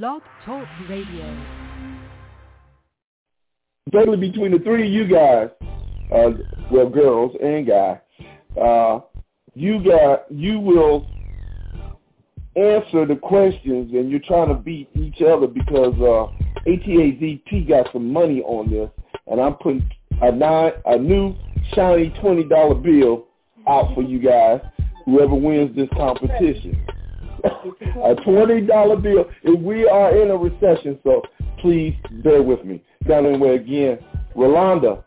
Blog Talk Radio. Totally between the three of you guys, uh, well, girls and guys, uh, you got you will answer the questions, and you're trying to beat each other because uh, ATAZP got some money on this, and I'm putting a nine a new shiny twenty dollar bill out for you guys. Whoever wins this competition, a twenty dollar bill. If we are in a recession, so please bear with me. Down anyway again, Rolanda.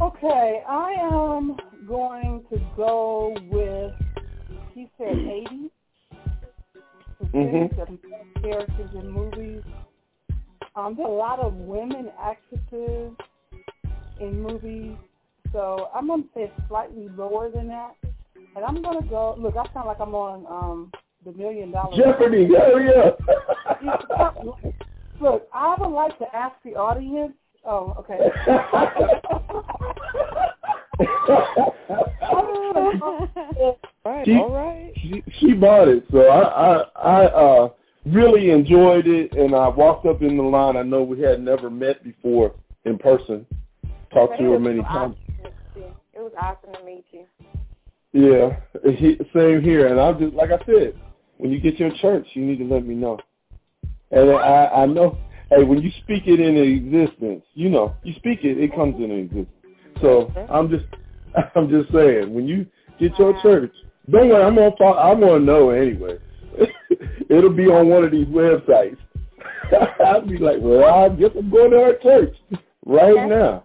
Okay, I am going to go with. He said eighty. Mm-hmm. Characters in movies. Um, there are a lot of women actresses in movies, so I'm gonna say slightly lower than that. And I'm gonna go. Look, I sound like I'm on um the Million Dollar Jeopardy. Hurry up. Look, I would like to ask the audience. Oh, okay. right, She- all right. she, she bought it, so I I, I uh, really enjoyed it, and I walked up in the line. I know we had never met before in person, talked to her many times. It was awesome to meet you. Yeah, he, same here. And I'm just like I said, when you get your church, you need to let me know. And I I know, hey, when you speak it into existence, you know, you speak it, it comes into existence. So I'm just I'm just saying, when you get your church, don't worry, I'm gonna follow, I'm gonna know anyway. It'll be on one of these websites. I'll be like, well, I guess I'm going to our church right now.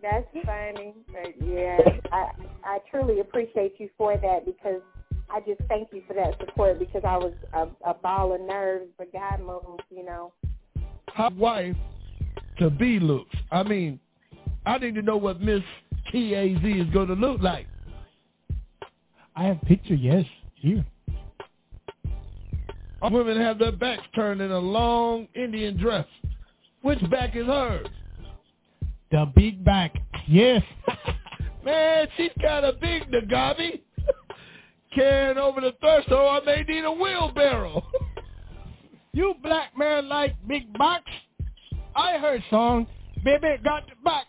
That's funny. But yeah, I I truly appreciate you for that because I just thank you for that support because I was a, a ball of nerves, but God moved, you know. How wife to be looks. I mean, I need to know what Miss TAZ is going to look like. I have picture, yes, here. All women have their backs turned in a long Indian dress. Which back is hers? The big back, yes. Man, she's got a big Nagami. Carrying over the threshold, I may need a wheelbarrow. You black man like big box? I heard song, baby got the back,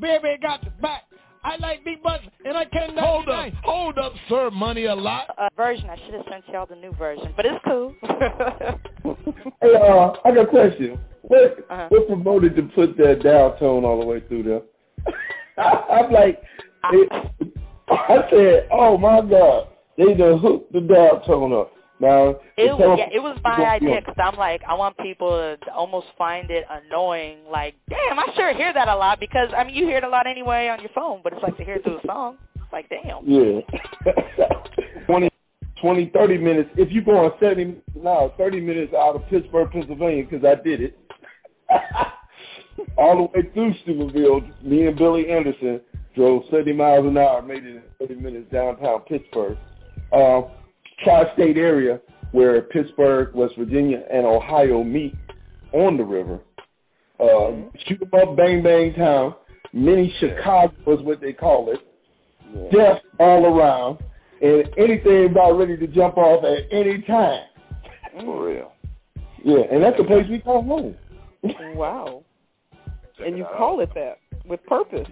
baby got the back. I like big butts, and I cannot hold up, deny. hold up, sir. Money a lot. Uh, version. I should have sent y'all the new version, but it's cool. Hey, uh, I got a question. What Uh-huh. what promoted to put that down tone all the way through there? I'm like, it, I said, oh my god, they done hooked the down tone up. Now It was, yeah, it was my idea because I'm like, I want people to almost find it annoying. Like, damn, I sure hear that a lot because I mean, you hear it a lot anyway on your phone, but it's like to hear it through a song. It's like, damn. Yeah. 20, 20, 30 minutes. If you go on 70 now, 30 minutes out of Pittsburgh, Pennsylvania, because I did it. All the way through Steubenville, me and Billy Anderson drove 70 miles an hour, made it in 30 minutes downtown Pittsburgh. Uh, tri-state area where Pittsburgh, West Virginia, and Ohio meet on the river. Uh, shoot 'em up, bang, bang town. Mini Chicago is what they call it. Death all around. And anything about ready to jump off at any time. For real. Yeah, and that's the place we call home. Wow. And you call it that with purpose.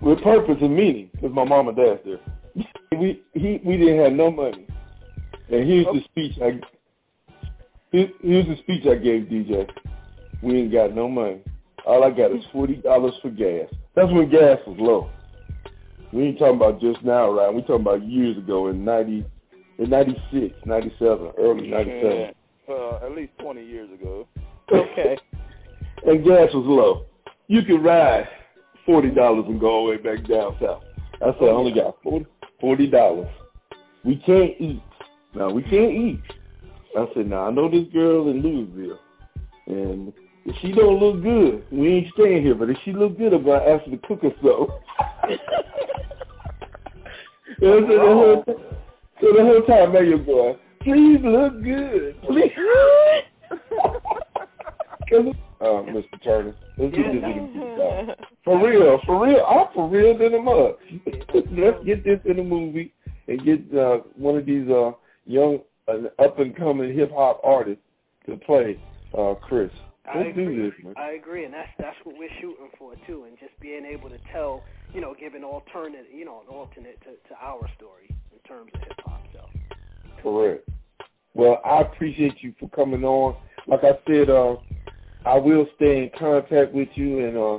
With purpose and meaning, because my mom and dad's there. we he we didn't have no money. And here's the speech I here- here's the speech I gave DJ. We ain't got no money. All I got is forty dollars for gas. That's when gas was low. We ain't talking about just now, right? We talking about years ago in ninety in ninety six, ninety seven, early ninety seven. Uh, at least 20 years ago. Okay. and gas was low. You could ride forty dollars and go all the way back down south. I said I only got forty dollars. We can't eat. No, we can't eat. I said, now I know this girl in Louisville, and if she don't look good, we ain't staying here. But if she look good, I'm gonna ask her to cook us so the whole, so the whole time, man, you're going, please look good, please. uh, Mr. Turner, let's get this For real, for real, I'm for real than a mug. Let's get this in the movie and get uh, one of these uh, young an up and coming hip hop artist to play, uh, Chris. Let's I do agree. this, man. I agree, and that's that's what we're shooting for too, and just being able to tell, you know, give an alternate, you know, an alternate to, to our story in terms of hip hop. So Correct. Well, I appreciate you for coming on. Like I said, uh, I will stay in contact with you and uh,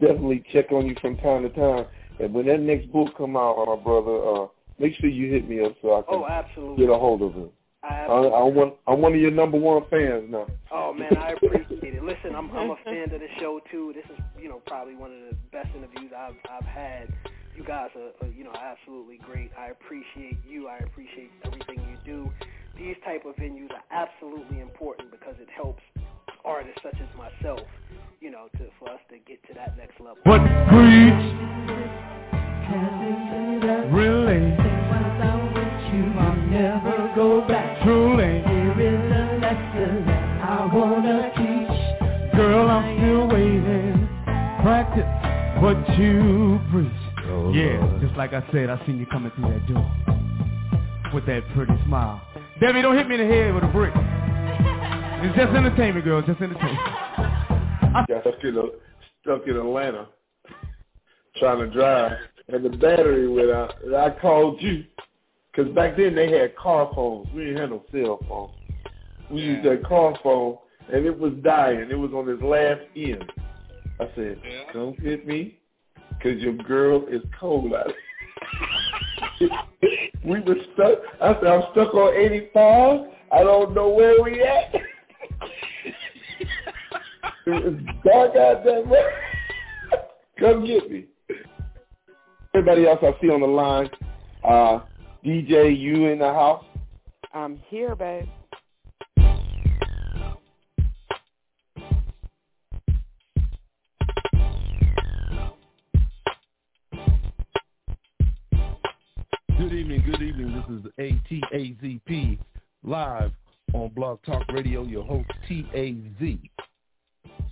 definitely check on you from time to time. And when that next book come out, my brother, uh, make sure you hit me up so I can oh, absolutely. get a hold of it. I I. I'm one. I'm one of your number one fans now. Oh man, I appreciate it. Listen, I'm I'm a fan of the show too. This is you know probably one of the best interviews I've I've had. You guys are, are you know absolutely great. I appreciate you. I appreciate everything you do. These type of venues are absolutely important because it helps artists such as myself, you know, to for us to get to that next level. What breeds really I'll never go back. truly Here is a lesson that I wanna teach. girl I'm still waiting practice what you preach oh, yeah just like I said I seen you coming through that door with that pretty smile Debbie don't hit me in the head with a brick it's just entertainment girl just entertainment Got stuck in, stuck in Atlanta trying to drive, and the battery went out. And I called you because back then they had car phones. We didn't have no cell phone. We used that car phone, and it was dying. It was on its last end. I said, "Don't hit me, because your girl is cold out." we were stuck. I said, "I'm stuck on 85. I don't know where we at." It was dark out there, man. Come get me. Everybody else I see on the line, uh, DJ, you in the house? I'm here, babe. Good evening, good evening. This is ATAZP live on Blog Talk Radio. Your host TAZ.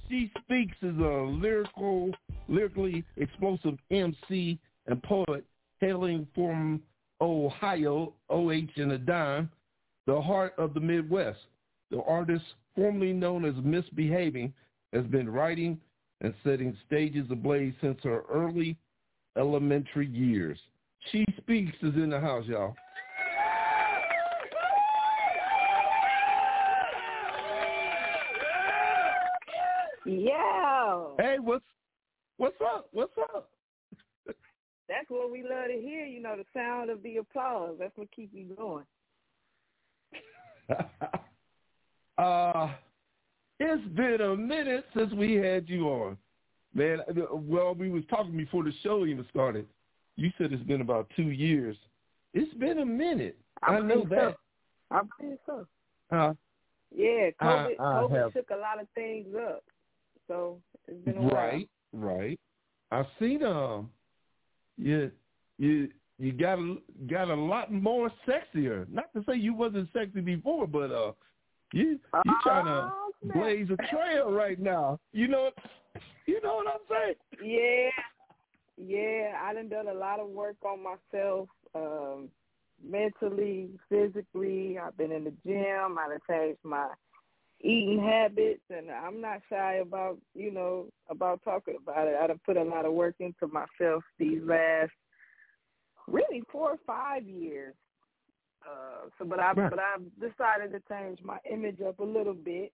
She Speaks is a lyrical, lyrically explosive MC and poet hailing from Ohio, OH and a dime, the heart of the Midwest. The artist, formerly known as Misbehaving, has been writing and setting stages ablaze since her early elementary years. She Speaks is in the house, y'all. Yeah, Hey, what's what's up? What's up? that's what we love to hear. You know, the sound of the applause. That's what keeps you going. uh it's been a minute since we had you on. Man, well, we was talking before the show even started. You said it's been about two years. It's been a minute. I, know that. So. I believe so. Uh, Yeah, COVID, I- I COVID have- shook a lot of things up. So it's been a while. right, right. I've seen um, you you you got a, got a lot more sexier. Not to say you wasn't sexy before, but uh, you you trying to Oh, blaze a trail right now. You know, you know what I'm saying? Yeah, yeah. I done done a lot of work on myself, um, mentally, physically. I've been in the gym. I've changed my eating habits, and I'm not shy about you know about talking about it. I've put a lot of work into myself these last really four or five years. Uh, so, but I Right. but I've decided to change my image up a little bit.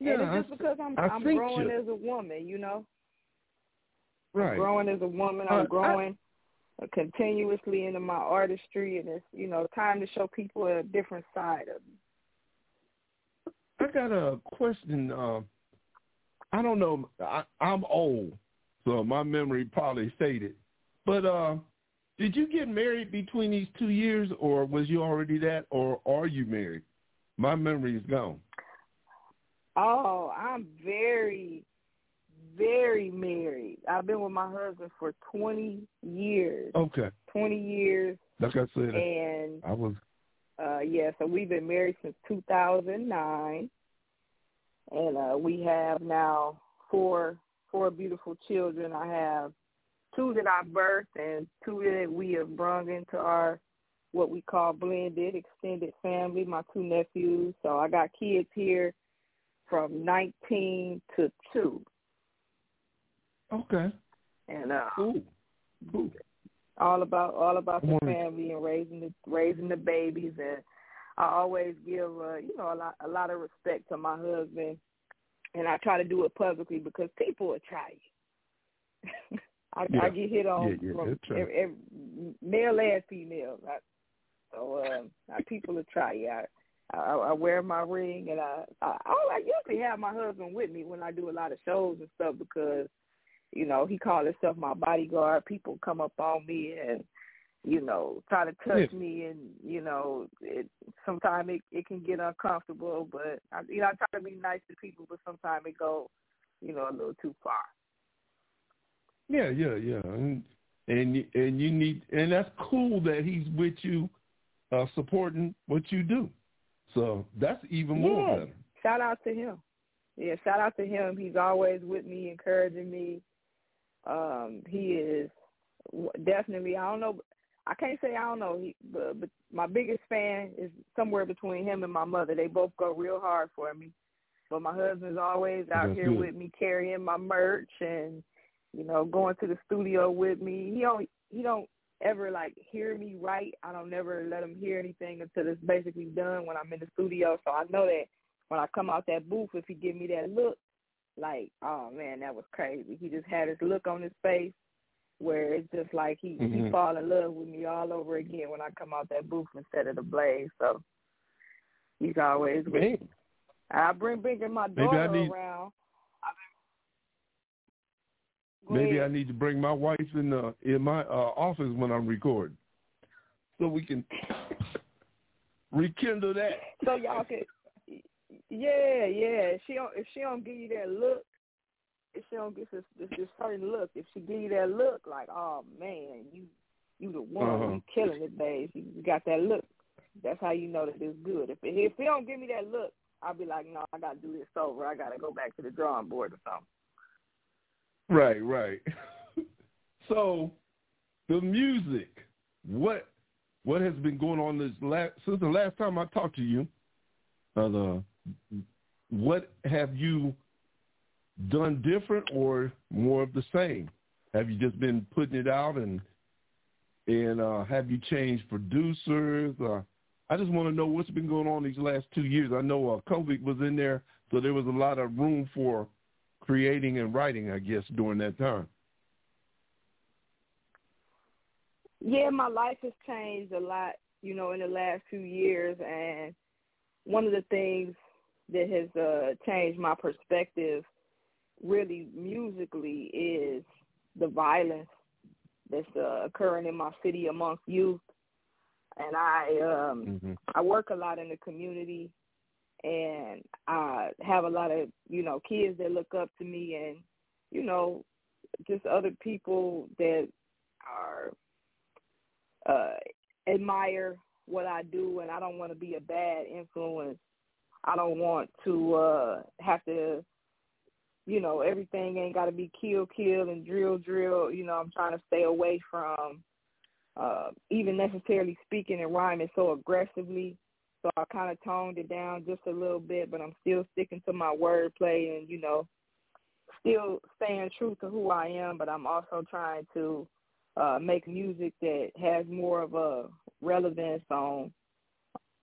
Yeah, and it's just because I'm I I'm growing you- as a woman, you know. Right. growing as a woman. Uh, I- I'm growing uh continuously into my artistry, and it's you know time to show people a different side of me. I got a question. Uh, I don't know. I, I'm old, so my memory probably faded. But uh, did you get married between these two years, or was you already that, or are you married? My memory is gone. Oh, I'm very, very married. I've been with my husband for 20 years. Okay. 20 years, Like I said, and I was. Uh yeah, so we've been married since 2009, and uh we have now four four beautiful children. I have two that I birthed and two that we have brought into our what we call blended extended family. My two nephews, so I got kids here from 19 to two. Okay. And uh, cool. Cool. All about all about the family and raising the raising the babies and I always give uh, you know a lot a lot of respect to my husband and I try to do it publicly because people will try you. I, Yeah. I get hit on Yeah, yeah, from every, every, male and female. I, so uh, I, people will try you. I, I, I wear my ring and I, I I usually have my husband with me when I do a lot of shows and stuff because you know he called himself my bodyguard. People come up on me and you know try to touch Yeah. me and you know it sometimes it it can get uncomfortable but I, you know I try to be nice to people but sometimes it go you know a little too far. Yeah, yeah, yeah. And and you- and you need and that's cool that he's with you, uh, supporting what you do. So that's even more yeah. better. Shout out to him. Yeah, shout out to him. He's always with me, encouraging me. Um, he is w- definitely. I don't know. I can't say I don't know. He, but, but my biggest fan is somewhere between him and my mother. They both go real hard for me. But my husband's always out That's here good. with me, carrying my merch and you know going to the studio with me. He don't. He don't ever like hear me write. I don't never let him hear anything until it's basically done when I'm in the studio. So I know that when I come out that booth, if he give me that look, like, oh man, that was crazy. He just had his look on his face where it's just like he he Mhm. fall in love with me all over again when I come out that booth instead of the blaze. So he's always with me. I bring bringing my daughter Maybe I need- around. Go maybe I need to bring my wife in uh, in my uh, office when I'm recording, so we can rekindle that. So y'all can, yeah, yeah. She don't, if she don't give you that look, if she don't get this this, this certain look, if she give you that look, like, oh man, you you the one, Uh-huh. you killing it, babe. You you got that look. That's how you know that it's good. If if he don't give me that look, I'll be like, no, I gotta do this over. I gotta go back to the drawing board or something. Right, right. so, the music. What what has been going on this last since the last time I talked to you? Uh, the, what have you done different or more of the same? Have you just been putting it out and and uh, have you changed producers? Uh, I just want to know what's been going on these last two years. I know uh, COVID was in there, so there was a lot of room for creating and writing, I guess, during that time. Yeah, my life has changed a lot, you know, in the last few years, and one of the things that has uh, changed my perspective, really musically, is the violence that's uh, occurring in my city amongst youth. And I um, Mm-hmm. I work a lot in the community, and I have a lot of you know kids that look up to me, and you know just other people that are uh, admire what I do, and I don't want to be a bad influence. I don't want to uh, have to, you know, everything ain't got to be kill, kill, and drill, drill. You know, I'm trying to stay away from uh, even necessarily speaking and rhyming so aggressively. So I kind of toned it down just a little bit, but I'm still sticking to my wordplay and, you know, still staying true to who I am, but I'm also trying to uh, make music that has more of a relevance on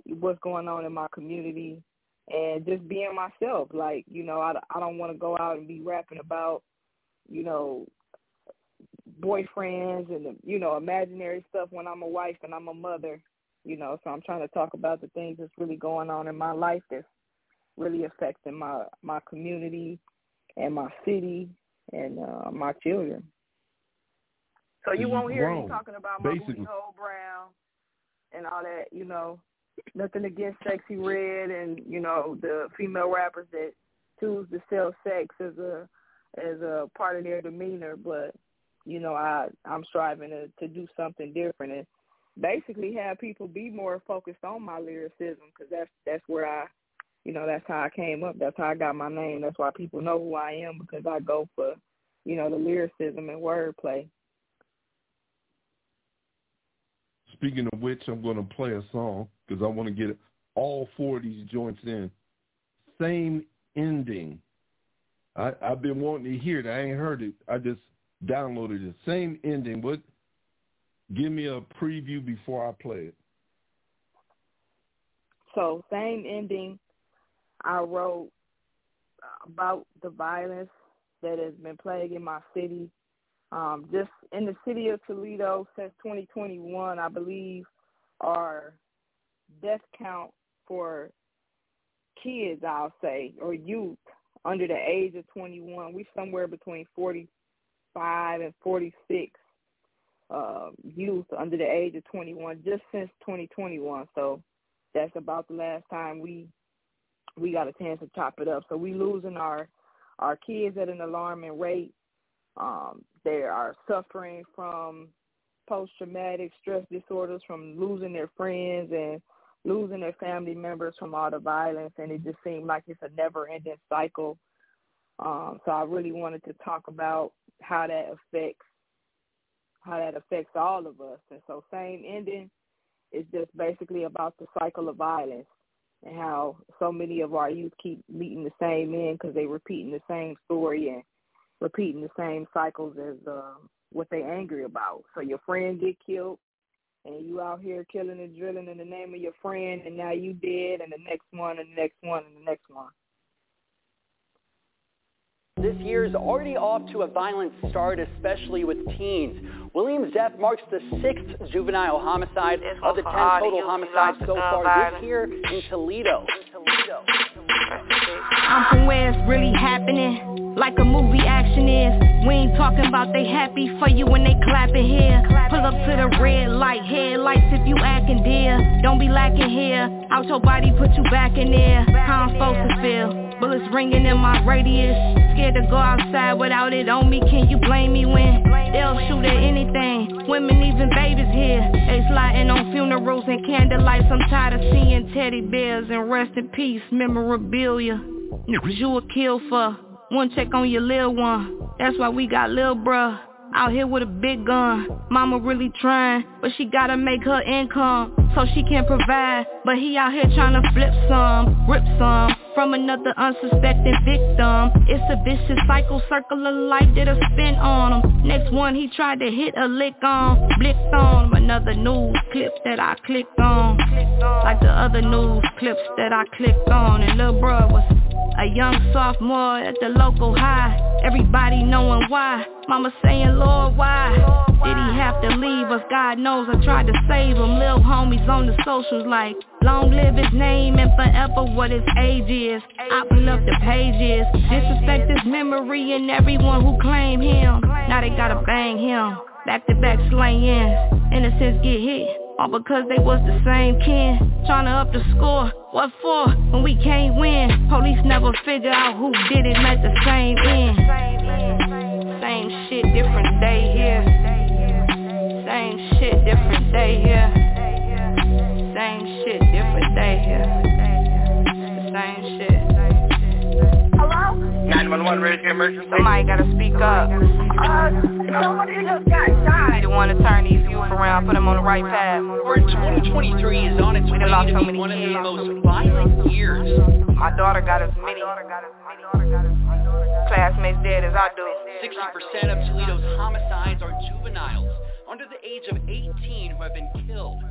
what's going on in my community and just being myself. Like, you know, I, I don't want to go out and be rapping about, you know, boyfriends and, you know, imaginary stuff when I'm a wife and I'm a mother, you know, so I'm trying to talk about the things that's really going on in my life that's really affecting my, my community and my city and uh, my children. So you won't hear grown, me talking about my basically. booty hole brown and all that, you know. Nothing against Sexyy Red and, you know, the female rappers that choose to sell sex as a as a part of their demeanor, but you know, I I'm striving to to do something different and basically have people be more focused on my lyricism because that's that's where I, you know, that's how I came up. That's how I got my name. That's why people know who I am because I go for, you know, the lyricism and wordplay. Speaking of which, I'm going to play a song because I want to get all four of these joints in. Same ending. I, I've been wanting to hear it. I ain't heard it. I just downloaded it. Same ending. What? Give me a preview before I play it. So same ending. I wrote about the violence that has been plaguing my city. Um, just in the city of Toledo since 2021, I believe our death count for kids, I'll say, or youth under the age of 21, we're somewhere between 45 and 46 uh, youth under the age of 21 just since 2021. So that's about the last time we we got a chance to chop it up. So we losing our our kids at an alarming rate. Um, they are suffering from post traumatic stress disorders, from losing their friends and losing their family members from all the violence, and it just seemed like it's a never ending cycle. Um, so I really wanted to talk about how that affects how that affects all of us. And so same ending is just basically about the cycle of violence and how so many of our youth keep meeting the same end because they're repeating the same story and repeating the same cycles as uh, what they angry about. So your friend get killed, and you out here killing and drilling in the name of your friend, and now you dead, and the next one, and the next one, and the next one. This year is already off to a violent start, especially with teens. William's death marks the sixth juvenile homicide of the 10 total homicides so far this year in Toledo. I'm from where it's really happening, like a movie action is. We ain't talking about they happy for you when they clapping here. Pull up to the red light, headlights if you acting dear. Don't be lacking here, out your body, put you back in there. How I'm supposed to feel. Ringing in my radius. Scared to go outside without it on me. Can you blame me when they'll shoot at anything? Women, even babies here. They sliding on funerals and candlelights I'm tired of seeing teddy bears And rest in peace memorabilia. You a kill for One check on your little one. That's why we got lil bruh out here with a big gun. Mama really trying, but she gotta make her income so she can provide. But he out here trying to flip some, rip some from another unsuspecting victim. It's a vicious cycle, circle of life that'll spin on him. Next one he tried to hit a lick on, blicked on him. Another news clip that I clicked on, like the other news clips that I clicked on. And little bro was a young sophomore at the local high. Everybody knowing why. Mama saying, Lord, why did he have to leave us? God knows I tried to save him. Lil homies on the socials like, long live his name and forever what his age is. Open up the pages, disrespect his memory and everyone who claim him. Now they gotta bang him. Back to back slaying, innocents get hit. All because they was the same kin Trying to up the score What for? When we can't win Police never figure out who did it Met the same end Same shit, different day here Same shit, different day here Same shit, different day here Same shit Hello? 911 ready for emergency? Somebody gotta speak up. Uh, somebody just got shot. We the one to turn these youth around, put them on the right path. Word 2023 is on its way done lost to so be many one of the most violent years. My daughter got as many classmates dead as I do. 60% of Toledo's homicides are juveniles under the age of 18 who have been killed.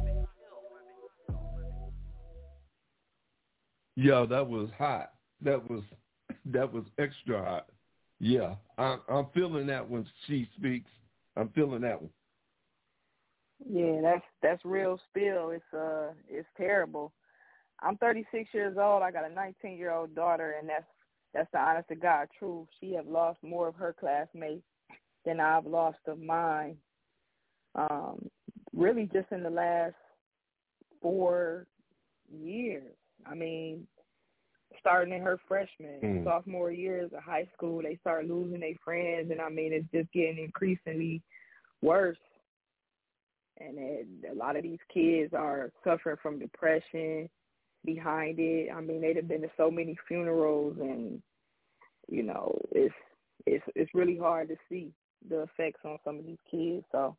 Yeah, that was hot. That was that was extra hot. Yeah, I'm I'm feeling that when she speaks. I'm feeling that one. Yeah, that's that's real spill. It's uh it's terrible. I'm 36 years old. I got a 19 year old daughter, and that's that's the honest to God truth. She have lost more of her classmates than I've lost of mine. Um, really, just in the last four years. I mean, starting in her freshman, Mm. sophomore years of high school, they start losing their friends, and I mean, it's just getting increasingly worse. And it, a lot of these kids are suffering from depression behind it. I mean, they've been to so many funerals, and you know, it's it's it's really hard to see the effects on some of these kids. So,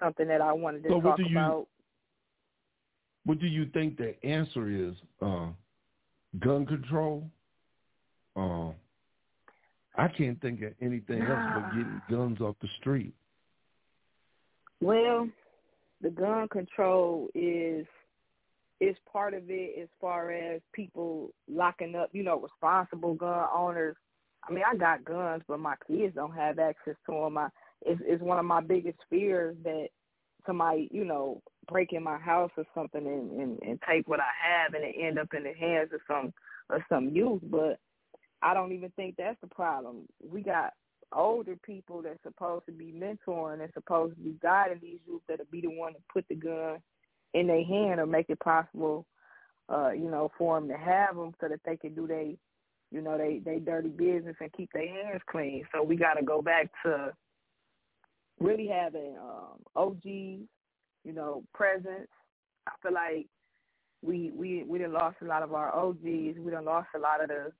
something that I wanted to So talk you- about. what do you think the answer is? Uh, gun control? Uh, I can't think of anything else but getting guns off the street. Well, the gun control is is part of it as far as people locking up, you know, responsible gun owners. I mean, I got guns, but my kids don't have access to them. I, it's, it's one of my biggest fears that somebody, you know, break in my house or something and, and, and take what I have and it end up in the hands of some of some youth. But I don't even think that's the problem. We got older people that's supposed to be mentoring and supposed to be guiding these youth that'll be the one to put the gun in their hand or make it possible, uh, you know, for them to have them so that they can do they, you know, they they dirty business and keep their hands clean. So we got to go back to really having um, OGs, you know, presence. I feel like we we we done lost a lot of our OGs. We done lost a lot of the,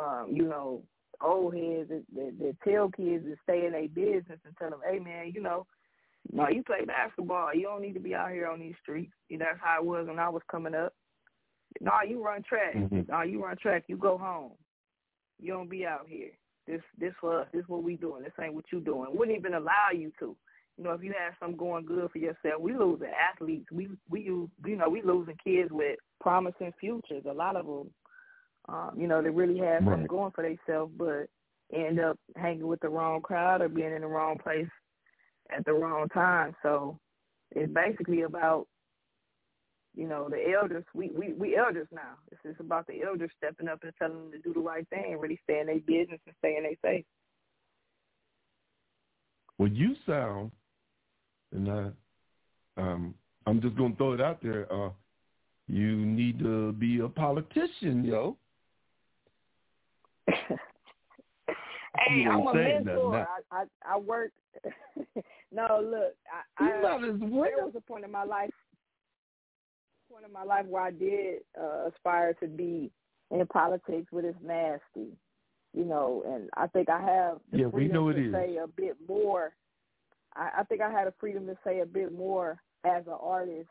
um, you know, old heads that, that, that tell kids to stay in their business and tell them, hey man, you know, no, you play basketball. You don't need to be out here on these streets. You know, that's how it was when I was coming up. No, you run track. Mm-hmm. No, you run track. You go home. You don't be out here. This this for us. This what we doing. This ain't what you doing. Wouldn't even allow you to. You know, if you have something going good for yourself, we losing athletes. We we use you know we losing kids with promising futures. A lot of them, um, you know, they really have Right. something going for themselves, but end up hanging with the wrong crowd or being in the wrong place at the wrong time. So it's basically about, you know, the elders. We we we elders now. It's just about the elders stepping up and telling them to do the right thing, really stay in their business and stay in their faith. Well, you sound, and I, um, I'm just gonna throw it out there. Uh, you need to be a politician, yo. Hey, I'm a mentor. I, I I work. no, look, I, I not as there was a point in my life, point in my life where I did uh, aspire to be in politics, but it's nasty, you know. And I think I have the Yeah, we know it to is. say a bit more. I, I think I had a freedom to say a bit more as an artist,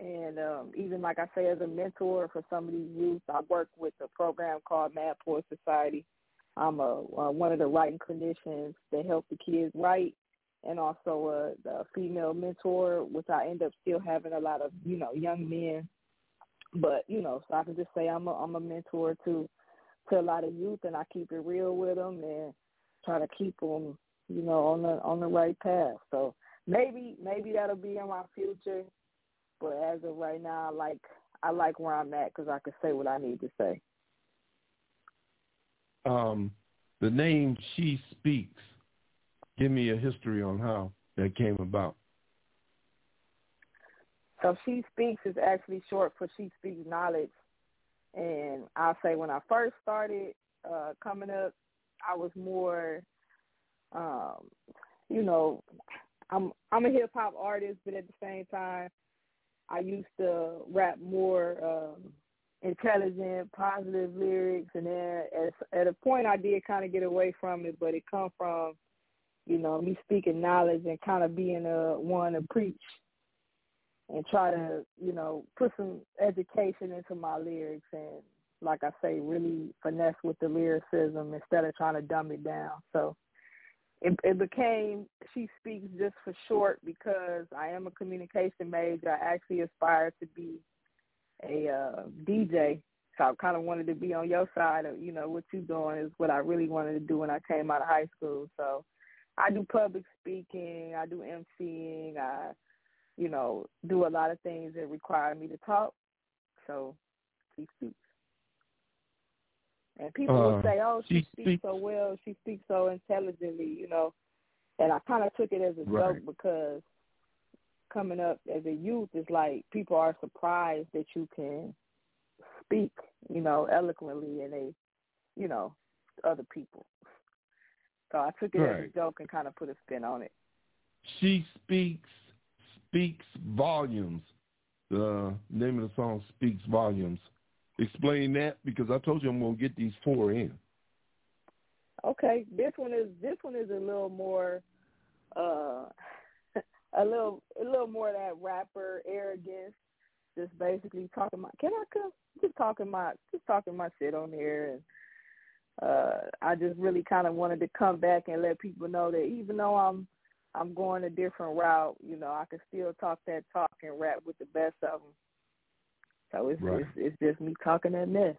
and um, even like I say, as a mentor for some of these youth. I work with a program called Mad Poor Society. I'm a uh, one of the writing clinicians that help the kids write, and also a, a female mentor, which I end up still having a lot of you know young men. But you know, so I can just say I'm a I'm a mentor to to a lot of youth, and I keep it real with them and try to keep them you know on the on the right path. So maybe maybe that'll be in my future, but as of right now, I like I like where I'm at because I can say what I need to say. Um, the name She Speaks. Give me a history on how that came about. So she speaks is actually short for she speaks knowledge. And I'll say when I first started uh coming up, I was more um, you know, I'm I'm a hip hop artist but at the same time I used to rap more um intelligent, positive lyrics and then at at a point I did kinda get away from it, but it come from, you know, me speaking knowledge and kinda being a one to preach and try to, you know, put some education into my lyrics and like I say, really finesse with the lyricism instead of trying to dumb it down. So it, it became She Speaks just for short because I am a communication major. I actually aspire to be a uh, DJ. So I kind of wanted to be on your side of, you know, what you're doing is what I really wanted to do when I came out of high school. So I do public speaking, I do emceeing, I you know, do a lot of things that require me to talk. So she speaks. And people Uh, will say, oh, she, she speaks so well, she speaks so intelligently, you know. And I kind of took it as a Right. joke because coming up as a youth, is like people are surprised that you can speak, you know, eloquently and they, you know, other people. So I took it as a joke and kind of put a spin on it. She Speaks Speaks Volumes. The name of the song Speaks Volumes. Explain that because I told you I'm gonna get these four in. Okay, this one is this one is a little more, uh, a little a little more of that rapper arrogance. just basically talking my can I come just talking my just talking my shit on there and uh I just really kind of wanted to come back and let people know that even though I'm I'm going a different route, you know, I can still talk that talk and rap with the best of them. So it's Right. it's, it's just me talking that mess.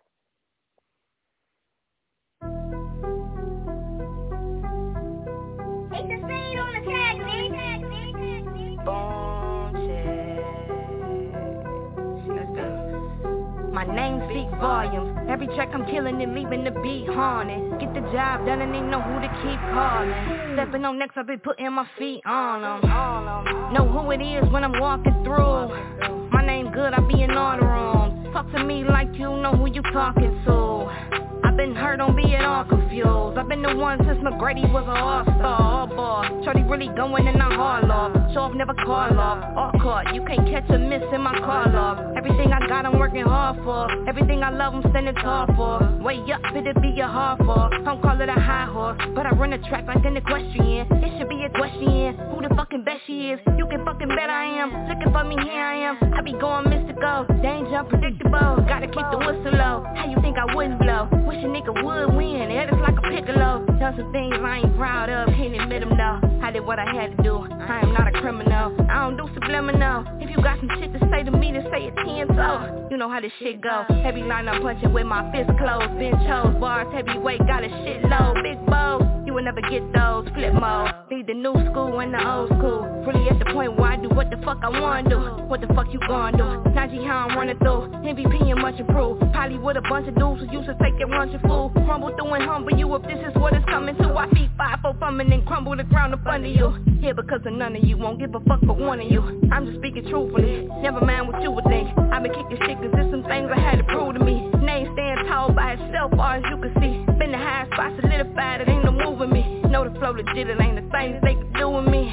My name speaks volumes. Every track I'm killing and leaving the beat haunted. Get the job done and they know who to keep calling. Stepping on necks, I be putting my feet on them. Know who it is when I'm walking through. My name good, I be in all the rooms. Talk to me like you know who you talking to. I've been hurt, don't be at all confused. I've been the one since McGrady was an all-star, all ball. Shorty really going in a hard law. Show off, never call off. All caught, you can't catch a miss in my car log. Everything I got, I'm working hard for. Everything I love, I'm standing tall for. Way up, it'll be a hard fall. Don't call it a high horse, but I run the track like an equestrian. It should be a question, who the fucking best she is? You can fucking bet I am. Looking for me, here I am. I be going mystical, danger unpredictable. Gotta keep the whistle low. How you think I wouldn't blow? Wish a nigga would win. It is like a piccolo. Done some things I ain't proud of. Can't admit them though. I did what I had to do. I am not a criminal. I don't do subliminal. If you got some shit to say to me, then say it ten so. You know how this shit go. Heavy line I'm punching with my fist closed. Been chose bars heavyweight, got a shitload. Big bow. Will never get those flip mode. Need the new school and the old school. Really at the point where I do what the fuck I wanna do. What the fuck you gonna do? Najee how I'm running through. MVP and much improved. Probably with a bunch of dudes who used to take it lunch and fool. Crumble through and humble you if this is what it's coming to. I beat five for bumming and crumble the ground up under you. Yeah, because of none of you. Won't give a fuck for one of you. I'm just speaking truthfully. Never mind what you would think. I've been kicking shit cause there's some things I had to prove to me. Name stand tall by itself far as you can see. Been the high spot solidified, it ain't no moving me. Know the flow legit, it ain't the thing they can do with me.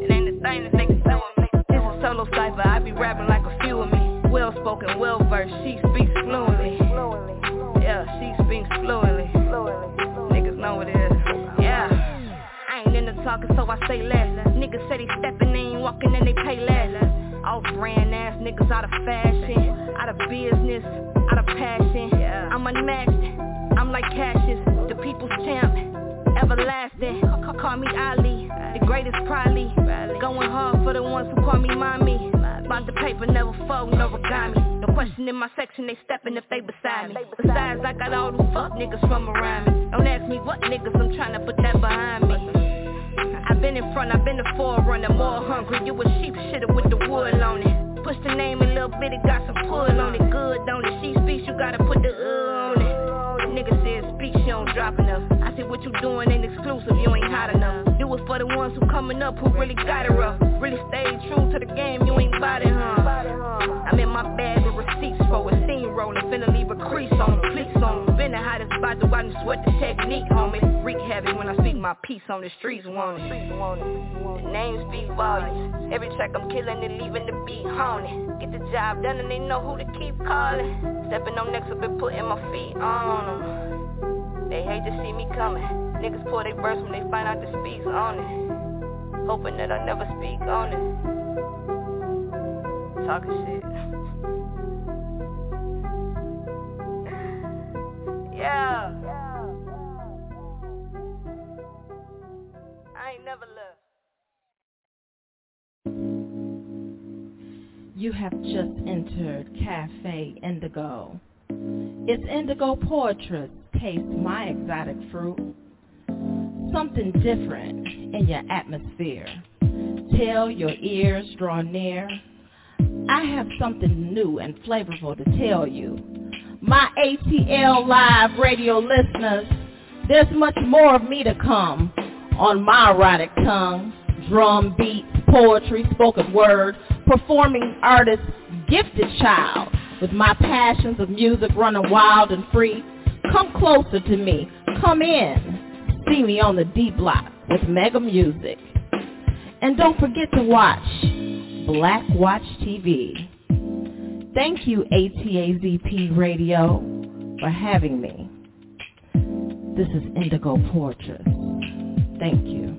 It ain't the that they can do with me. This is solo cipher, I be rapping like a few of me. Well spoken, well versed, she speaks fluently. Yeah, she speaks fluently. Niggas know what it is. Yeah. I ain't into talking, so I say less. Niggas say they stepping, they ain't walking, and they pay less. Off brand ass niggas out of fashion, out of business, out of passion. I'm unmatched, I'm like Cassius, the people's champ, everlasting. Ca- Call me Ali, the greatest probably. Going hard for the ones who call me mommy. About the paper, never fold, no origami. No question in my section, they stepping if they beside me. Besides, I got all the fuck niggas from around me. Don't ask me what niggas, I'm trying to put that behind me. I've been in front, I've been the forerunner, more hungry. You a sheep shitter bit, it got some pull on it. Good, don't it? She speaks, you gotta put the uh on it. Nigga said speak, she don't drop enough. I said what you doing ain't exclusive, you ain't hot enough. Do it for the ones who coming up, who really got it rough. Really stayed true to the game, you ain't body, huh? I'm in my bag with receipts for a scene rolling, finna leave a crease on them, pleats on them. Been the hottest spot watch me sweat the technique, homie. Freak heavy when I my piece on the streets, want it. The names speak volumes. Every track I'm killing and leaving the beat haunted. Get the job done and they know who to keep calling. Stepping on next I've been putting my feet on them. They hate to see me coming. Niggas pull their burst when they find out the speed's on it. Hoping that I never speak on it. Talking shit. Yeah. I ain't never left. You have just entered Cafe Indigo. It's indigo poetry. Taste my exotic fruit. Something different in your atmosphere. Tell your ears draw near. I have something new and flavorful to tell you. My ATL Live radio listeners, there's much more of me to come on my erotic tongue. Drum beats, poetry, spoken word, performing artist, gifted child, with my passions of music running wild and free. Come closer to me. Come in. See me on the D block with Mega Music. And don't forget to watch Black Watch TV. Thank you, ATAZP Radio, for having me. This is Indigo Portrait. Thank you.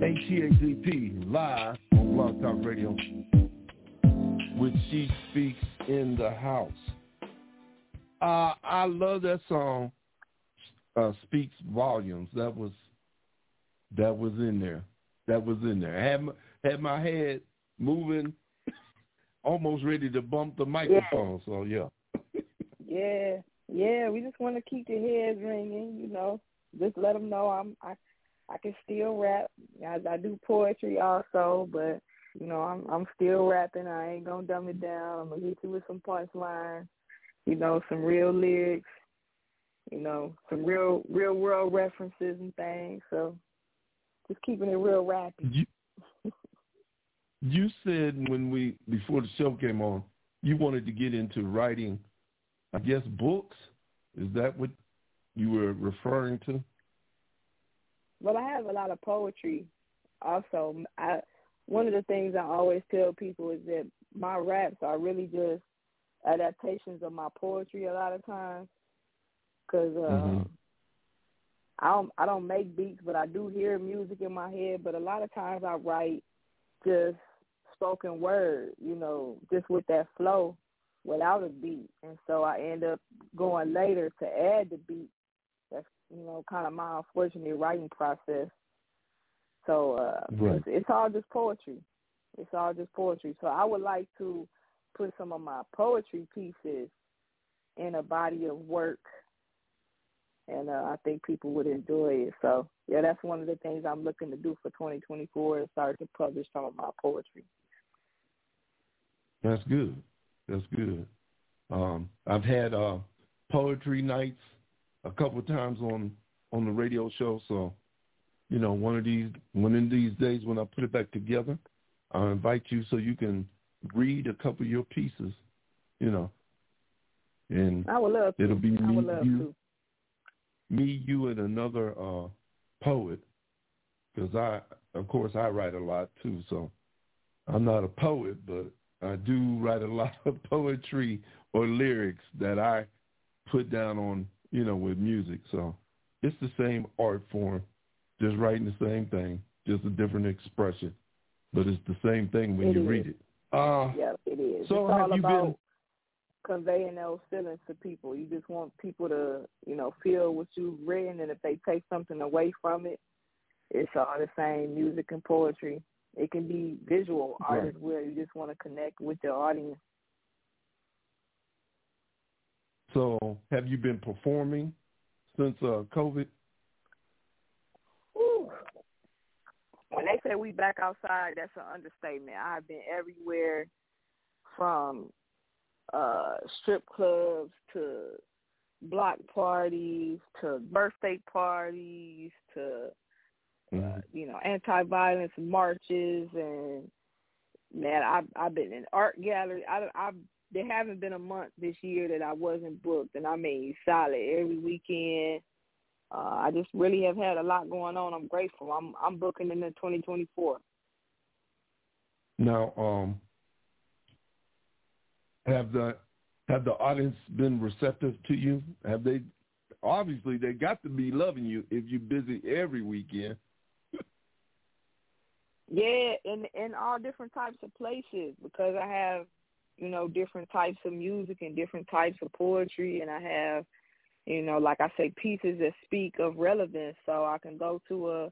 ATAZP live on Blog Talk Radio with She Speaks in the House. Uh, I love that song, uh, Speaks Volumes. That was that was in there. That was in there. I had my, had my head moving, almost ready to bump the microphone. So yeah. Yeah, yeah. We just want to keep the heads ringing. You know, just let them know I'm I I can still rap. I, I do poetry also, but you know I'm I'm still rapping. I ain't gonna dumb it down. I'm gonna hit you with some punchlines. You know, some real lyrics. You know, some real real world references and things. So just keeping it real rappy. You, you said when we before the show came on, you wanted to get into writing, I guess books. Is that what you were referring to? Well, I have a lot of poetry. Also, I one of the things I always tell people is that my raps are really just adaptations of my poetry a lot of times, because uh, mm-hmm. I don't I don't make beats, but I do hear music in my head. But a lot of times I write just spoken word, you know, just with that flow without a beat, and so I end up going later to add the beat. That's you know kind of my unfortunate writing process. So uh, right. it's, it's all just poetry. It's all just poetry. So I would like to put some of my poetry pieces in a body of work and uh, I think people would enjoy it. So yeah, that's one of the things I'm looking to do for 2024 is start to publish some of my poetry. That's good. That's good. Um, I've had uh, poetry nights a couple of times on on the radio show. So, you know, one of these one of these days when I put it back together, I'll invite you so you can read a couple of your pieces. You know, and I would love to. it'll be me, you, to me, you, and another uh, poet, because I, of course, I write a lot too. So I'm not a poet, but I do write a lot of poetry or lyrics that I put down on, you know, with music. So it's the same art form, just writing the same thing, just a different expression, but it's the same thing when it you is. read it. Uh, yeah, it is. So it's have all you about been? conveying those feelings to people. You just want people to, you know, feel what you've written, and if they take something away from it, it's all the same music and poetry. It can be visual art Right. as well. You just want to connect with your audience. So have you been performing since uh, COVID? Ooh. When they say we back outside, that's an understatement. I've been everywhere from uh strip clubs to block parties to birthday parties to uh, you know anti-violence marches and man I've I've been in art gallery I I there haven't been a month this year that I wasn't booked and I mean solid every weekend uh I just really have had a lot going on I'm grateful I'm I'm booking into 2024 Now, um, have the have the audience been receptive to you? Have they? Obviously, they got to be loving you if you're busy every weekend. Yeah, in in all different types of places because I have, you know, different types of music and different types of poetry, and I have, you know, like I say, pieces that speak of relevance. So I can go to a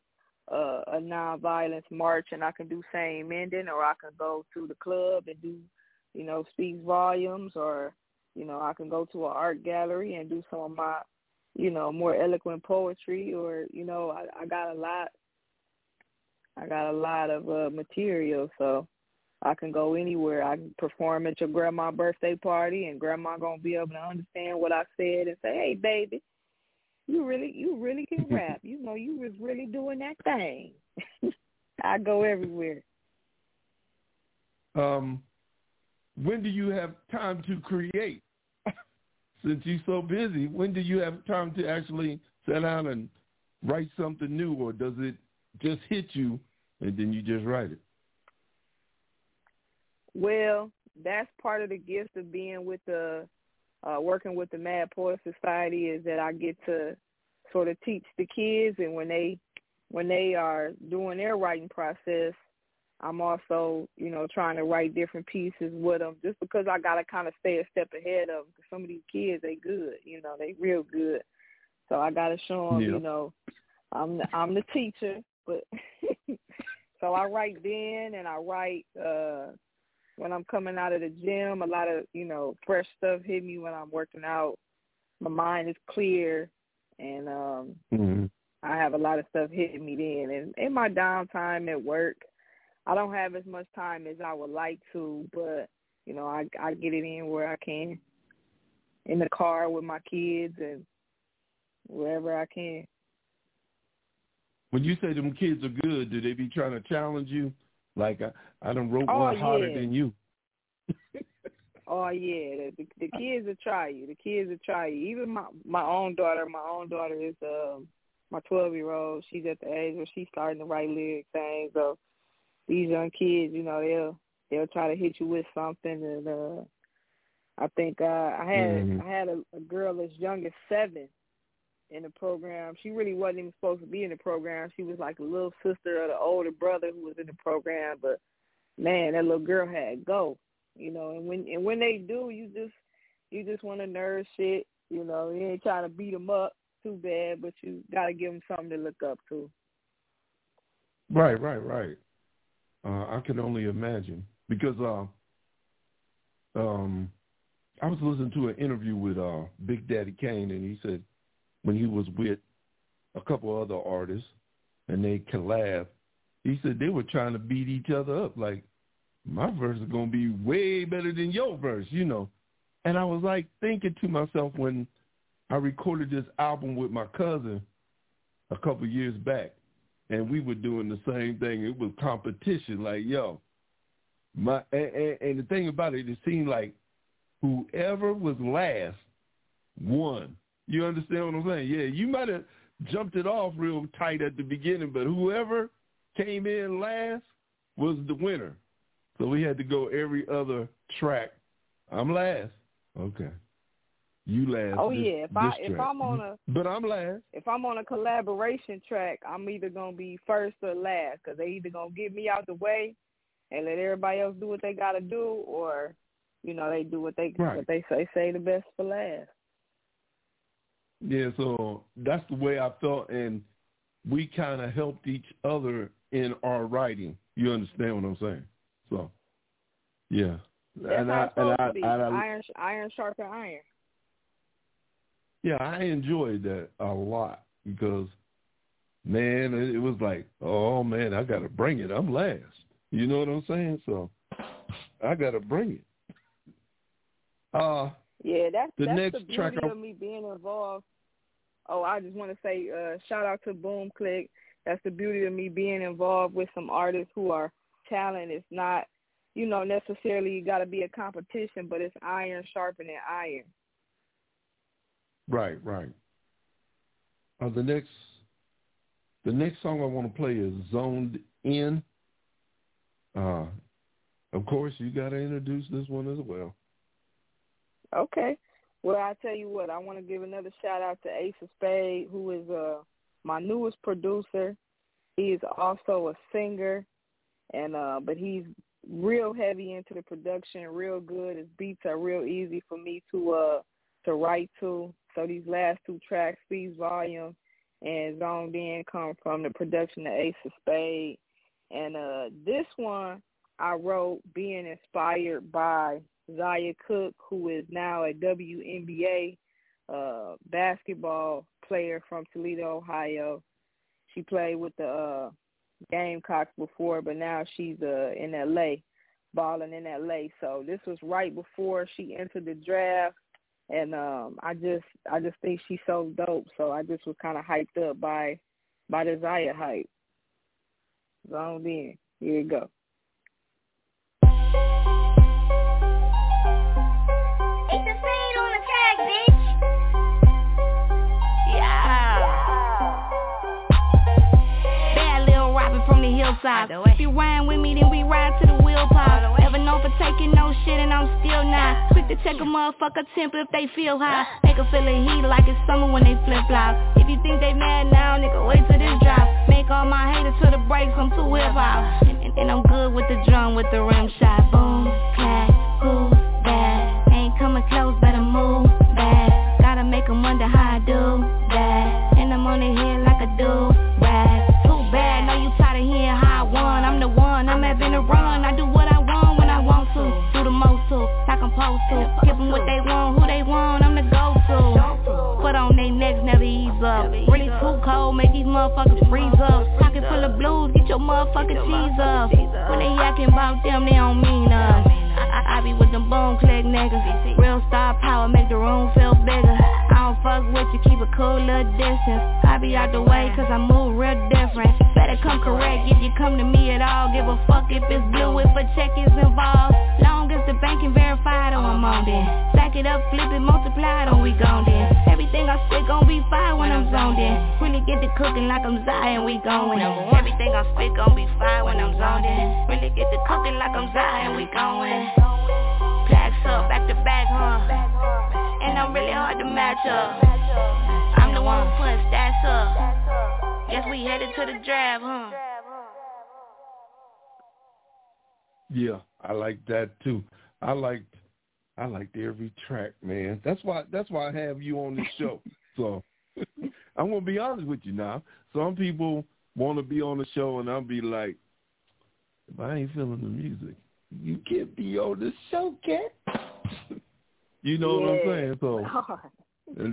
a, a nonviolence march, and I can do same ending, or I can go to the club and do, you know, speaks volumes, or you know, I can go to an art gallery and do some of my, you know, more eloquent poetry, or you know, I, I got a lot I got a lot of uh, material, so I can go anywhere. I can perform at your grandma's birthday party, and grandma gonna be able to understand what I said and say, "Hey, baby, you really, you really can rap. You know, you was really doing that thing." I go everywhere. Um, when do you have time to create? Since you're so busy, when do you have time to actually sit down and write something new, or does it just hit you and then you just write it? Well, that's part of the gift of being with the uh working with the Mad Poet Society is that I get to sort of teach the kids and when they when they are doing their writing process, I'm also, you know, trying to write different pieces with them just because I gotta kind of stay a step ahead of them. Cause some of these kids, they good, you know, they real good. So I gotta show them, Yeah. you know, I'm the, I'm the teacher, but so I write then and I write uh when I'm coming out of the gym. A lot of you know fresh stuff hit me when I'm working out. My mind is clear, and um Mm-hmm. I have a lot of stuff hitting me then. And in my downtime at work, I don't have as much time as I would like to, but you know, I I get it in where I can. In the car with my kids and wherever I can. When you say them kids are good, do they be trying to challenge you? Like I, I done wrote Oh, one harder than you. Oh yeah, the, the kids will try you. The kids will try you. Even my my own daughter. My own daughter is um my twelve year old. She's at the age where she's starting to write lyric things. So these young kids, you know, they'll they'll try to hit you with something. And uh I think uh I had Mhm. I had a, a girl as young as seven in the program. She really wasn't even supposed to be in the program. She was like a little sister of the older brother who was in the program. But man, that little girl had go you know. And when and when they do, you just you just want to nourish it, you know. You ain't trying to beat them up too bad, but you got to give them something to look up to. Right, right, right. Uh, I can only imagine because uh, um, I was listening to an interview with uh, Big Daddy Kane, and he said when he was with a couple other artists and they collab, he said they were trying to beat each other up. Like my verse is gonna be way better than your verse, you know. And I was like thinking to myself when I recorded this album with my cousin a couple years back, and we were doing the same thing. It was competition, like yo, my and, and, and the thing about it, it seemed like whoever was last won. You understand what I'm saying? Yeah, you might have jumped it off real tight at the beginning, but whoever came in last was the winner. So we had to go every other track. I'm last. Okay. You last. Oh this- yeah, if I if. I'm on a But I'm last. if I'm on a collaboration track, I'm either gonna be first or last because they either gonna get me out the way and let everybody else do what they gotta do, or you know they do what they Right. what they say say the best for last. Yeah, so that's the way I felt, and we kind of helped each other in our writing. You understand what I'm saying? So, yeah, That's and how I, and I, and I, iron iron sharpen iron. yeah, I enjoyed that a lot because, man, it, it was like, oh man, I got to bring it. I'm last. You know what I'm saying? So, I got to bring it. Uh, Yeah, that's The that's next the beauty track of me being involved. Oh, I just want to say uh, shout out to Boom Click. That's the beauty of me being involved with some artists who are talent. It's not, you know, necessarily you got to be a competition, but it's iron sharpening iron. Right, right. Uh, the next, the next song I want to play is "Zoned In." Uh, of course, you got to introduce this one as well. Okay. Well, I tell you what, I want to give another shout out to Ace of Spade, who is uh my newest producer. He is also a singer, and uh but he's real heavy into the production, real good. His beats are real easy for me to uh to write to. So these last two tracks, Speaks Volumes and Zoned In, come from the production of Ace of Spade. And uh this one I wrote being inspired by Zia Cooke, who is now a WNBA uh, basketball player from Toledo, Ohio. She played with the uh, Gamecocks before, but now she's uh, in LA, balling in LA. So this was right before she entered the draft, and um, I just I just think she's so dope. So I just was kind of hyped up by by the Zaya hype. Zoned in. Here you go. Little Robin from the hillside. If you ride with me, then we ride to the wheel pile. Ever known for taking no shit and I'm still not. Quick to check a motherfucker temp if they feel high. Make a feel a heat like it's summer when they flip flop If you think they mad now, nigga, wait till this drop. Make all my haters to the brakes, I'm too hip hop. And, and, and I'm good with the drum, with the rim shot. Boom, clap, who's bad? Ain't coming close, better move back Gotta make 'em wonder how I do that. And I'm on the head like I'm supposed to. Give 'em what they want, who they want, I'm the go-to. Put on they necks, never ease up. Really too cold, make these motherfuckers freeze up. Pocket full of blues, get your motherfucking cheese up. When they yakking about them, they don't mean us. I, I, I be with them bone click niggas. Real star power, make the room feel bigger fuck with you, keep a cool little distance. I be out the way cause I move real different. Better come correct if you come to me at all. Give a fuck if it's blue, if a check is involved. Long as the bank can verify it, oh, I'm on then Stack it up, flip it, multiply it, on we gone then. Everything I spit gon' be fire when I'm zoned in. Really get to cooking like I'm Zion, we going Everything I spit gon' be fire when I'm zoned in. Really get to cooking like I'm Zion, we going Plaques up, back to back, huh And I'm really hard to match up I'm the one putting stats up Guess we headed to the draft, huh Yeah, I like that too. I liked I liked every track, man. That's why that's why I have you on this show. so I'm gonna be honest with you now. Some people want to be on the show, and I'll be like, if I ain't feeling the music, you can't be on the show, cat. you know what I'm saying? So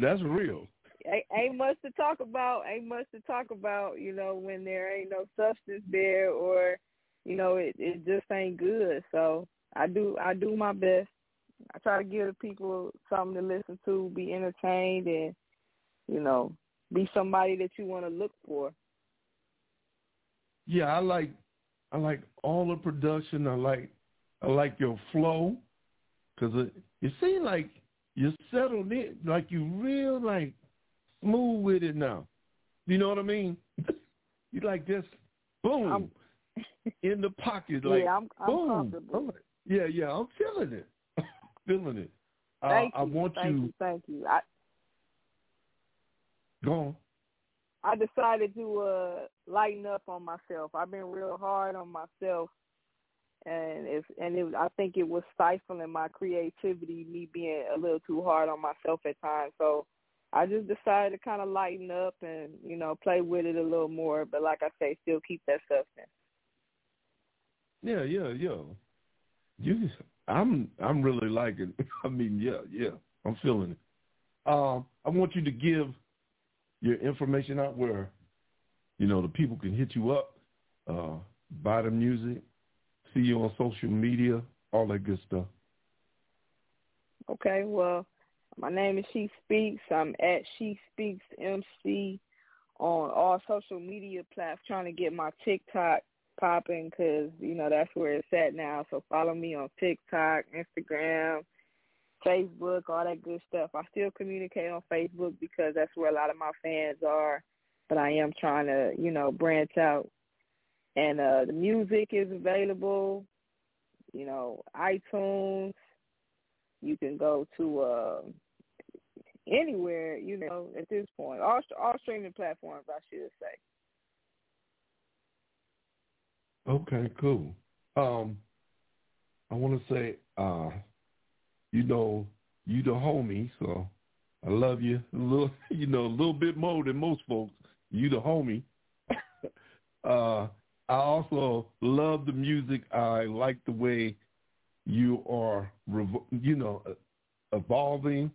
that's real. ain't, ain't much to talk about. Ain't much to talk about. You know, when there ain't no substance there, or you know, it it just ain't good. So I do I do my best. I try to give the people something to listen to, be entertained, and you know, be somebody that you want to look for. Yeah, I like I like all the production. I like I like your flow because it it seems like you're settled in, like you real like smooth with it now. You know what I mean? you like just boom I'm, in the pocket, like yeah, I'm, I'm boom. comfortable. I'm like, yeah, yeah, I'm feeling it, feeling it. Thank uh, I you, want thank you. you, thank you. I Go on. I decided to uh lighten up on myself. I've been real hard on myself, and if and it, I think it was stifling my creativity, me being a little too hard on myself at times. So I just decided to kind of lighten up and you know play with it a little more. But like I say, still keep that substance. Yeah, yeah, yeah. You, I'm, I'm really liking. It. I mean, yeah, yeah, I'm feeling it. Um, I want you to give your information out where, you know, the people can hit you up, uh, buy the music, see you on social media, all that good stuff. Okay, well, my name is She Speaks. I'm at She Speaks MC on all social media platforms, trying to get my TikTok popping because you know that's where it's at now. So follow me on TikTok, Instagram, Facebook, all that good stuff. I still communicate on Facebook because that's where a lot of my fans are. But I am trying to, you know, branch out. And uh the music is available, you know, iTunes. You can go to uh, anywhere, you know, at this point. All all streaming platforms, I should say. Okay, cool. Um, I want to say, uh, you know, you the homie, so I love you a little, you know, a little bit more than most folks. You the homie. uh, I also love the music. I like the way you are, you know, evolving.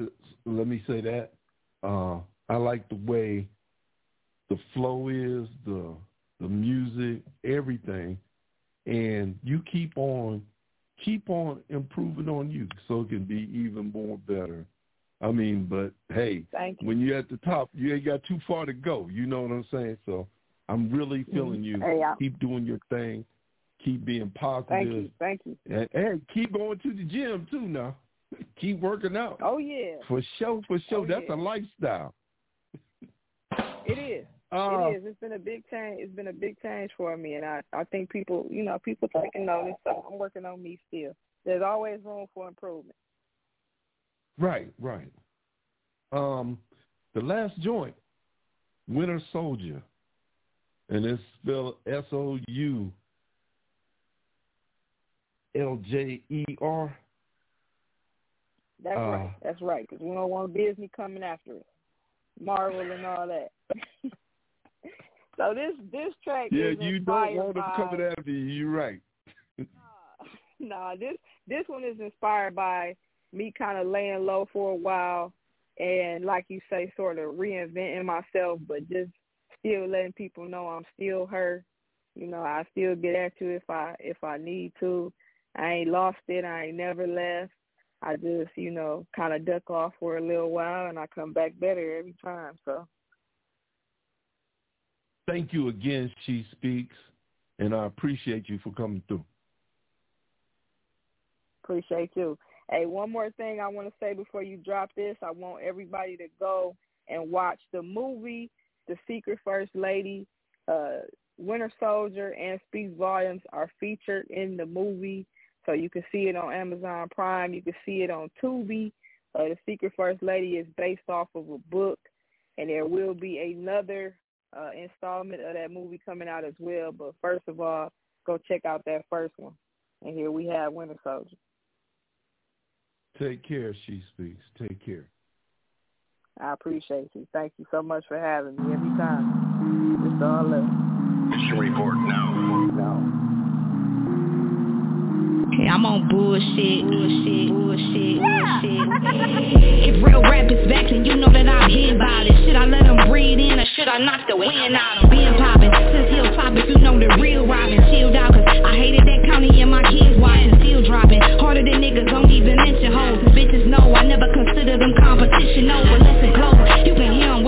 Uh, Let me say that. Uh, I like the way the flow is, the the music, everything, and you keep on keep on improving on you so it can be even more better. I mean, but hey, Thank you. when you're at the top, you ain't got too far to go. You know what I'm saying? So I'm really feeling you. Keep doing your thing. Keep being positive. Thank you, thank you. And, and keep going to the gym too now. keep working out. Oh yeah, For sure, for sure. Oh, That's yeah. a lifestyle. it is. Uh, it is. It's been a big change. It's been a big change for me, and I I think people, you know, people taking notice. So I'm working on me still. there's always room for improvement. Right, right. Um, the last joint, Winter Soldier, and it's spelled S O U L J E R. That's Uh, right. That's right. Because we don't want Disney coming after it. Marvel and all that. so this this track Yeah, you don't want them coming after you. You're right. Nah, this this one is inspired by me kind of laying low for a while, and like you say, sort of reinventing myself, but just still letting people know I'm still her. You know, I still get at you if I if I need to. I ain't lost it. I ain't never left. I just, you know, kind of duck off for a little while, and I come back better every time. So Thank you again, She Speaks, and I appreciate you for coming through. appreciate you. Hey, one more thing I want to say before you drop this. I want everybody to go and watch the movie The Secret First Lady. Uh, Winter Soldier and Speaks Volumes are featured in the movie. So you can see it on Amazon Prime. You can see it on Tubi. Uh, the Secret First Lady is based off of a book, and there will be another uh, installment of that movie coming out as well. But first of all, go check out that first one. And here we have Winter Soldier. Take care, She Speaks. Take care. I appreciate you. Thank you so much for having me every time. It's all love. Mission report now. Now. Hey, I'm on bullshit, bullshit, bullshit, bullshit. If real rap is back, then you know that I'm here about it. Should I let them breathe in or should I knock the wind out? I'm being poppin', since hilltop if you know the real Robin. Chilled out, cause I hated that county and my kids watching, still dropping. Harder than niggas, don't even mention hoes. Cause bitches know I never consider them competition. No, but listen close, you can hear them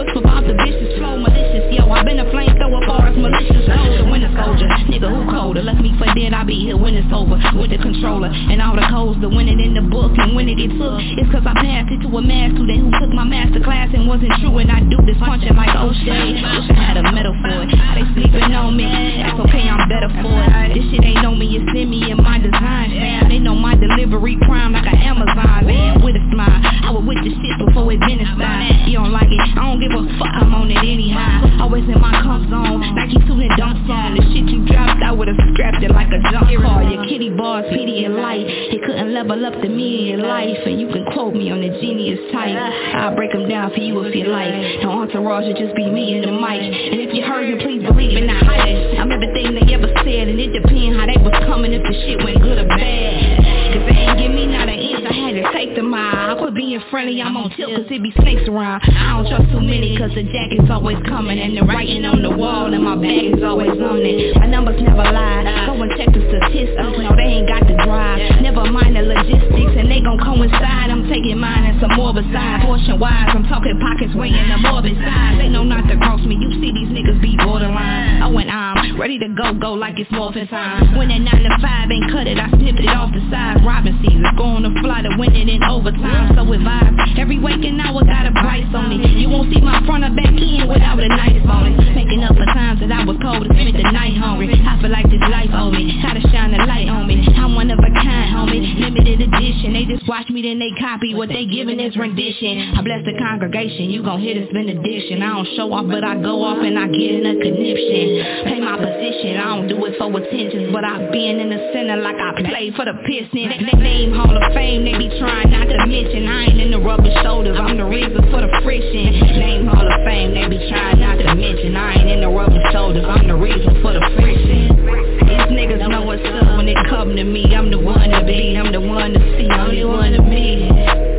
Left me for dead, I'll be here when it's over. With the controller and all the codes, the winning in the book and when it get took. It's cause I passed it to a mad student who took my master class and wasn't true. And I do this punching like O'Shea. Wish I had a medal for it. They sleeping on me? That's okay, I'm better for it. This shit ain't know me, it's in me and my design, fam. They know my delivery prime like an Amazon man with a smile. I was with the shit before it been style. You don't like it, I don't give a fuck, I'm on it anyhow. Always in my comfort zone, Nike suit and dunks on. The shit you dropped, I would've scrapped it like a jump car. Your kitty bars, pity and light. You couldn't level up to me in life, and you can quote me on the genius type. I'll break them down for you if you like. No entourage, it just be me and the mic. And if you heard me, please believe in the hype. I'm everything they ever said, and it depends how they was coming if the shit went good or bad. Cause they ain't give me not an inch, I had to take the mile. I quit being friendly, I'm on tilt cause it be snakes around. I don't trust too many cause the jacket's always coming and the writing on the wall and my bag is always on it. My numbers never lie, go and check the statistics. No, they ain't got the drive. Never mind the logistics and they gon' coincide. I'm taking mine and some more besides. Portion wise, I'm talking pockets weighing the morbid size. They know not to cross me, you see these niggas be borderline. Oh, and I'm ready to go, go like it's morphin' time. When that 9 to 5 ain't cut it, I snipped it off the side. Robin season, go on the fly to win it in overtime. So it vibes. Every waking hour got a price on it. You won't see my front or back end without a nice bonus. Making up for times that I was cold and spent the night hungry. I feel like this life owe me. Gotta shine the light on me. I'm one of a kind, homie. Limited edition. They just watch me, then they copy what they giving is rendition. I bless the congregation. You gon' hear this benediction. I don't show off, but I go off and I get in a conniption. Play my position. I don't do it for attention, but I've been in the center like I play for the Pistons. Name Hall of Fame. They be trying not to mention. I ain't in the rubber shoulders. I'm the reason for the friction. Name Hall of Fame. They be trying not to mention. I ain't in the rubber shoulders. I'm the reason for the friction. These niggas know what's up when they come to me. I'm the one to be. I'm the one to see. The one to be.